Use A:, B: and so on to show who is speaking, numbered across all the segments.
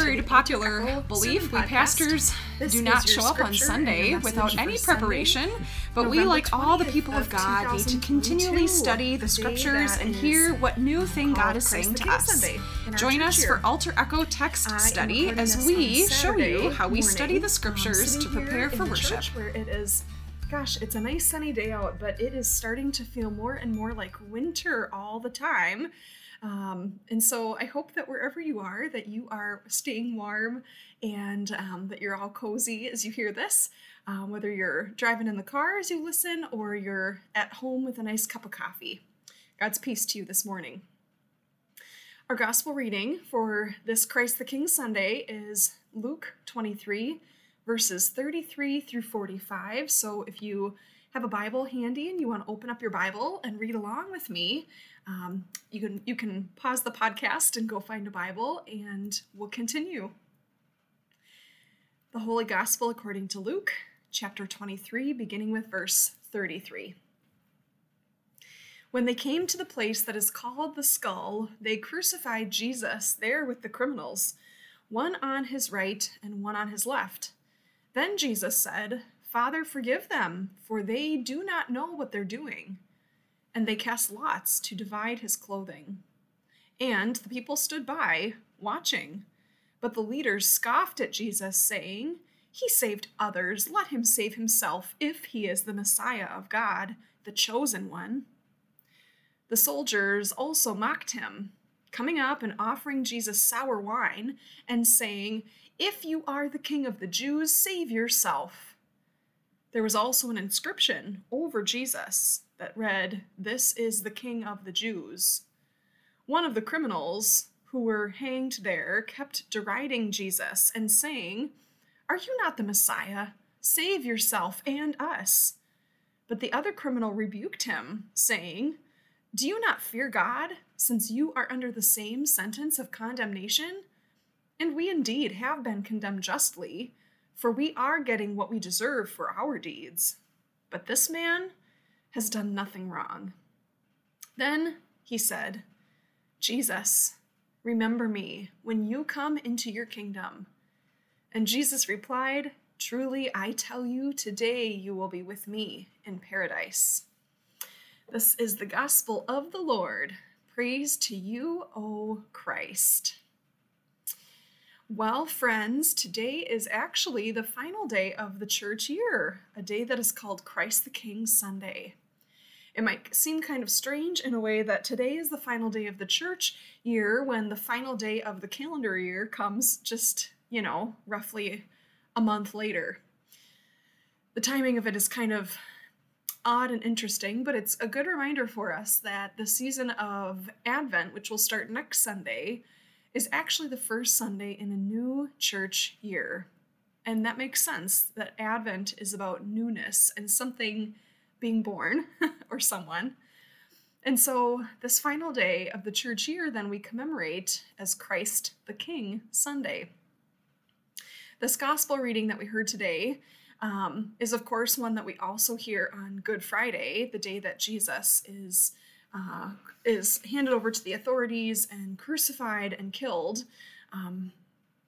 A: Contrary to popular belief, we pastors do not show up on Sunday without any preparation, but we, like all the people of God, need to continually study the scriptures and hear what new thing God is saying to us. Join us for Alter Echo text study as we show you how we study the um, scriptures to prepare for worship.
B: Where it is gosh, it's a nice sunny day out, but it is starting to feel more and more like winter all the time. Um, and so I hope that wherever you are, that you are staying warm and um, that you're all cozy as you hear this. Um, whether you're driving in the car as you listen or you're at home with a nice cup of coffee. God's peace to you this morning. Our gospel reading for this Christ the King Sunday is Luke 23, verses 33 through 45. So if you have a Bible handy and you want to open up your Bible and read along with me, um, you can you can pause the podcast and go find a Bible, and we'll continue. The Holy Gospel according to Luke, chapter 23, beginning with verse 33. When they came to the place that is called the skull, they crucified Jesus there with the criminals, one on his right and one on his left. Then Jesus said, Father, forgive them, for they do not know what they're doing. And they cast lots to divide his clothing. And the people stood by, watching. But the leaders scoffed at Jesus, saying, He saved others. Let him save himself if he is the Messiah of God, the chosen one. The soldiers also mocked him, coming up and offering Jesus sour wine, and saying, If you are the king of the Jews, save yourself. There was also an inscription over Jesus that read, This is the king of the Jews. One of the criminals, who were hanged there kept deriding Jesus and saying, Are you not the Messiah? Save yourself and us. But the other criminal rebuked him, saying, Do you not fear God, since you are under the same sentence of condemnation? And we indeed have been condemned justly, for we are getting what we deserve for our deeds. But this man has done nothing wrong. Then he said, Jesus, Remember me when you come into your kingdom. And Jesus replied, Truly, I tell you, today you will be with me in paradise. This is the gospel of the Lord. Praise to you, O Christ. Well, friends, today is actually the final day of the church year, a day that is called Christ the King Sunday. It might seem kind of strange in a way that today is the final day of the church year when the final day of the calendar year comes just, you know, roughly a month later. The timing of it is kind of odd and interesting, but it's a good reminder for us that the season of Advent, which will start next Sunday, is actually the first Sunday in a new church year. And that makes sense that Advent is about newness and something being born or someone. And so, this final day of the church year, then we commemorate as Christ the King Sunday. This gospel reading that we heard today um, is, of course, one that we also hear on Good Friday, the day that Jesus is uh, is handed over to the authorities and crucified and killed, um,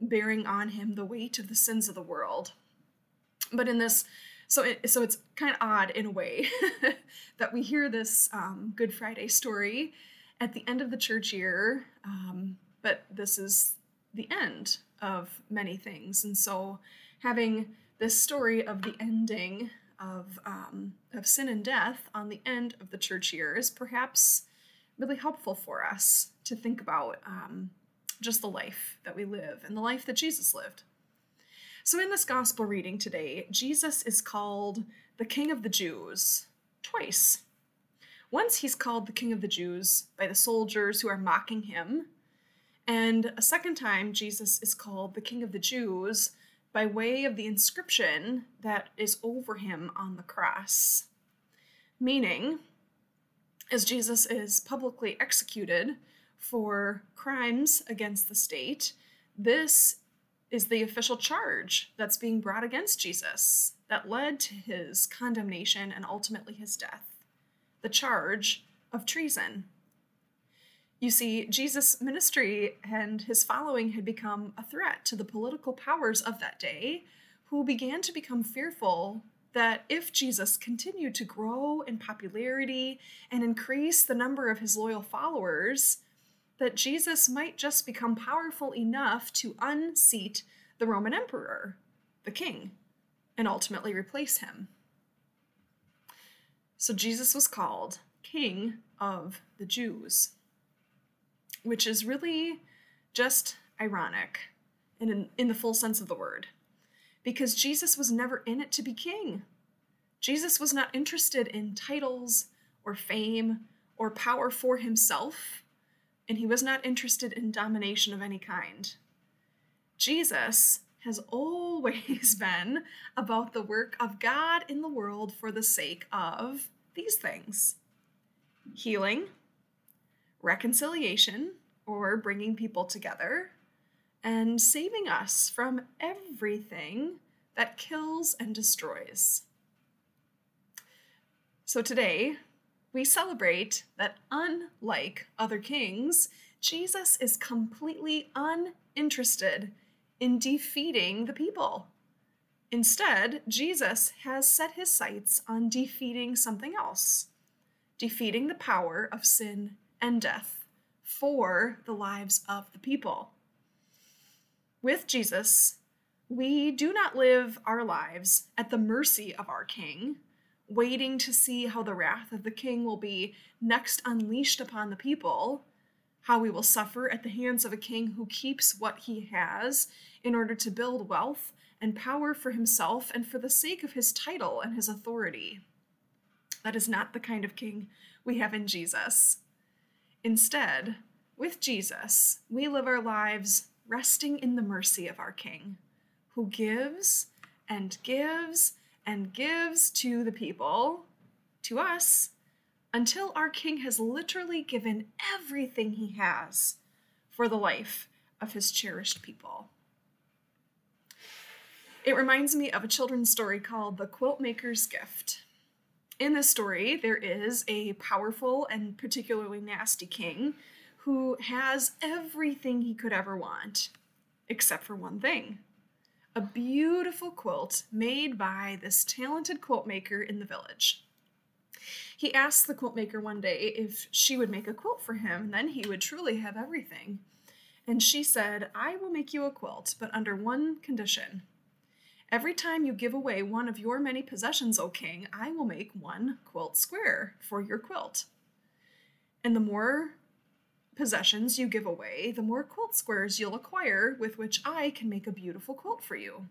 B: bearing on him the weight of the sins of the world. But in this so it, so it's kind of odd in a way that we hear this um, Good Friday story at the end of the church year, um, but this is the end of many things, and so having this story of the ending of um, of sin and death on the end of the church year is perhaps really helpful for us to think about um, just the life that we live and the life that Jesus lived. So, in this gospel reading today, Jesus is called the King of the Jews twice. Once he's called the King of the Jews by the soldiers who are mocking him, and a second time, Jesus is called the King of the Jews by way of the inscription that is over him on the cross. Meaning, as Jesus is publicly executed for crimes against the state, this is the official charge that's being brought against Jesus that led to his condemnation and ultimately his death the charge of treason. You see, Jesus' ministry and his following had become a threat to the political powers of that day, who began to become fearful that if Jesus continued to grow in popularity and increase the number of his loyal followers, that Jesus might just become powerful enough to unseat the Roman emperor, the king, and ultimately replace him. So Jesus was called King of the Jews which is really just ironic in, in the full sense of the word. Because Jesus was never in it to be king. Jesus was not interested in titles or fame or power for himself, and he was not interested in domination of any kind. Jesus has always been about the work of God in the world for the sake of these things healing, reconciliation, or bringing people together, and saving us from everything that kills and destroys. So today, we celebrate that unlike other kings, Jesus is completely uninterested in defeating the people. Instead, Jesus has set his sights on defeating something else defeating the power of sin and death for the lives of the people. With Jesus, we do not live our lives at the mercy of our King, waiting to see how the wrath of the King will be next unleashed upon the people, how we will suffer at the hands of a King who keeps what he has in order to build wealth and power for himself and for the sake of his title and his authority. That is not the kind of king we have in Jesus. Instead, with Jesus, we live our lives resting in the mercy of our King, who gives and gives and gives to the people, to us, until our King has literally given everything he has for the life of his cherished people. It reminds me of a children's story called The Quilt Maker's Gift. In this story, there is a powerful and particularly nasty king who has everything he could ever want, except for one thing a beautiful quilt made by this talented quilt maker in the village. He asked the quilt maker one day if she would make a quilt for him, and then he would truly have everything. And she said, I will make you a quilt, but under one condition. Every time you give away one of your many possessions, O king, I will make one quilt square for your quilt. And the more possessions you give away, the more quilt squares you'll acquire with which I can make a beautiful quilt for you.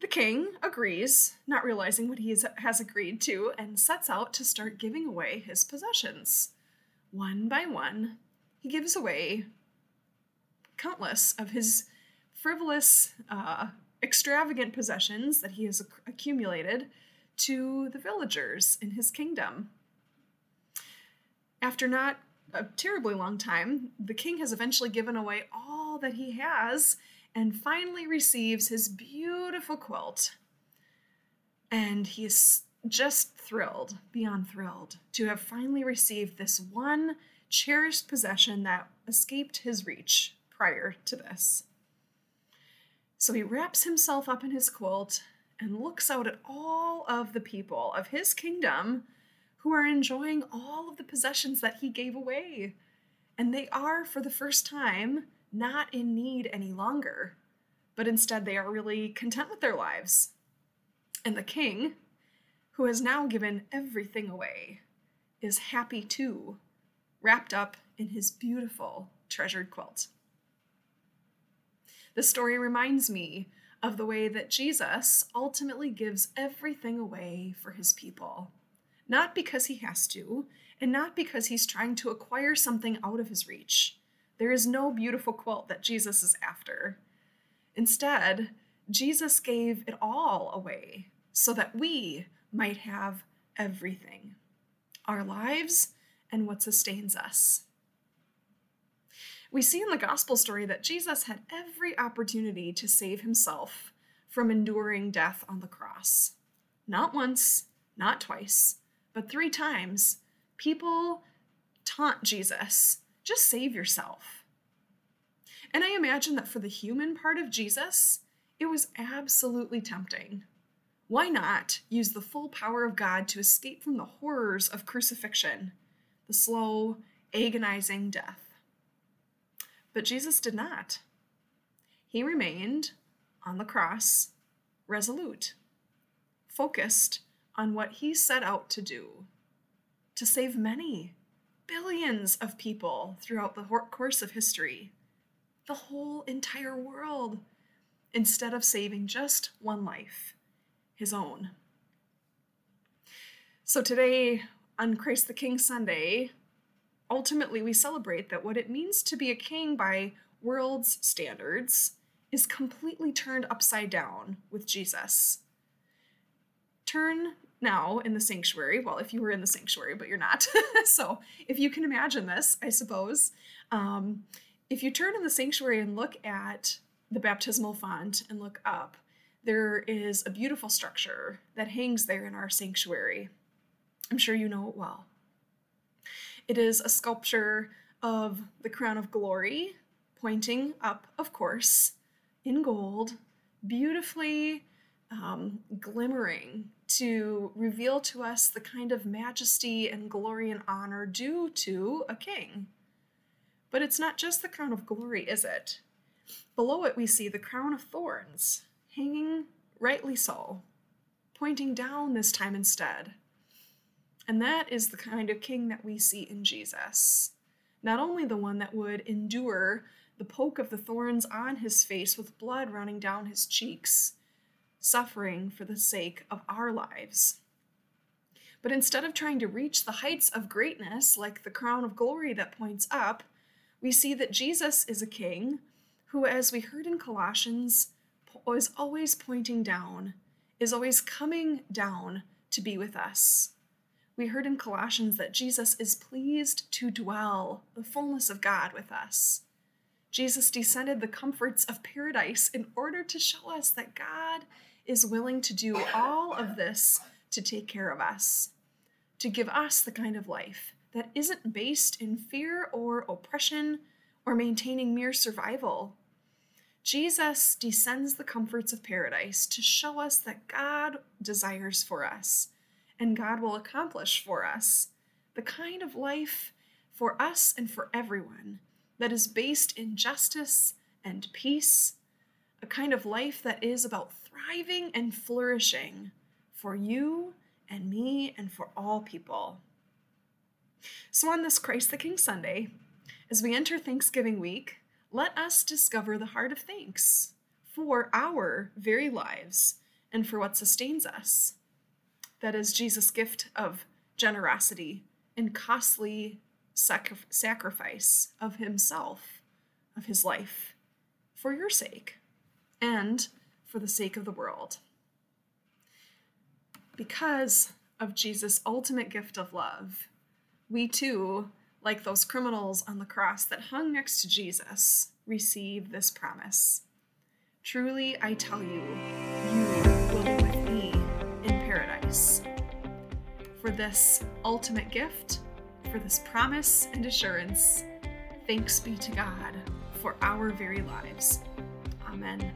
B: The king agrees, not realizing what he has agreed to, and sets out to start giving away his possessions. One by one, he gives away countless of his frivolous uh, extravagant possessions that he has accumulated to the villagers in his kingdom. After not a terribly long time, the king has eventually given away all that he has and finally receives his beautiful quilt. And he is just thrilled, beyond thrilled, to have finally received this one cherished possession that escaped his reach prior to this. So he wraps himself up in his quilt and looks out at all of the people of his kingdom who are enjoying all of the possessions that he gave away. And they are, for the first time, not in need any longer, but instead they are really content with their lives. And the king, who has now given everything away, is happy too, wrapped up in his beautiful treasured quilt. The story reminds me of the way that Jesus ultimately gives everything away for his people. Not because he has to, and not because he's trying to acquire something out of his reach. There is no beautiful quilt that Jesus is after. Instead, Jesus gave it all away so that we might have everything our lives and what sustains us. We see in the gospel story that Jesus had every opportunity to save himself from enduring death on the cross. Not once, not twice, but three times, people taunt Jesus just save yourself. And I imagine that for the human part of Jesus, it was absolutely tempting. Why not use the full power of God to escape from the horrors of crucifixion, the slow, agonizing death? But Jesus did not. He remained on the cross, resolute, focused on what he set out to do to save many, billions of people throughout the course of history, the whole entire world, instead of saving just one life, his own. So today, on Christ the King Sunday, ultimately we celebrate that what it means to be a king by world's standards is completely turned upside down with Jesus. Turn now in the sanctuary. Well, if you were in the sanctuary, but you're not. so if you can imagine this, I suppose, um, if you turn in the sanctuary and look at the baptismal font and look up, there is a beautiful structure that hangs there in our sanctuary. I'm sure you know it well. It is a sculpture of the crown of glory, pointing up, of course, in gold, beautifully um, glimmering to reveal to us the kind of majesty and glory and honor due to a king. But it's not just the crown of glory, is it? Below it, we see the crown of thorns hanging rightly so, pointing down this time instead. And that is the kind of king that we see in Jesus. Not only the one that would endure the poke of the thorns on his face with blood running down his cheeks, suffering for the sake of our lives. But instead of trying to reach the heights of greatness, like the crown of glory that points up, we see that Jesus is a king who, as we heard in Colossians, is always pointing down, is always coming down to be with us. We heard in Colossians that Jesus is pleased to dwell, the fullness of God, with us. Jesus descended the comforts of paradise in order to show us that God is willing to do all of this to take care of us, to give us the kind of life that isn't based in fear or oppression or maintaining mere survival. Jesus descends the comforts of paradise to show us that God desires for us and God will accomplish for us the kind of life for us and for everyone that is based in justice and peace, a kind of life that is about thriving and flourishing for you and me and for all people. So, on this Christ the King Sunday, as we enter Thanksgiving week, let us discover the heart of thanks for our very lives and for what sustains us. That is Jesus' gift of generosity and costly sac- sacrifice of himself, of his life, for your sake and for the sake of the world. Because of Jesus' ultimate gift of love, we too, like those criminals on the cross that hung next to Jesus, receive this promise. Truly, I tell you, you will be with me in paradise. For this ultimate gift, for this promise and assurance, thanks be to God for our very lives. Amen.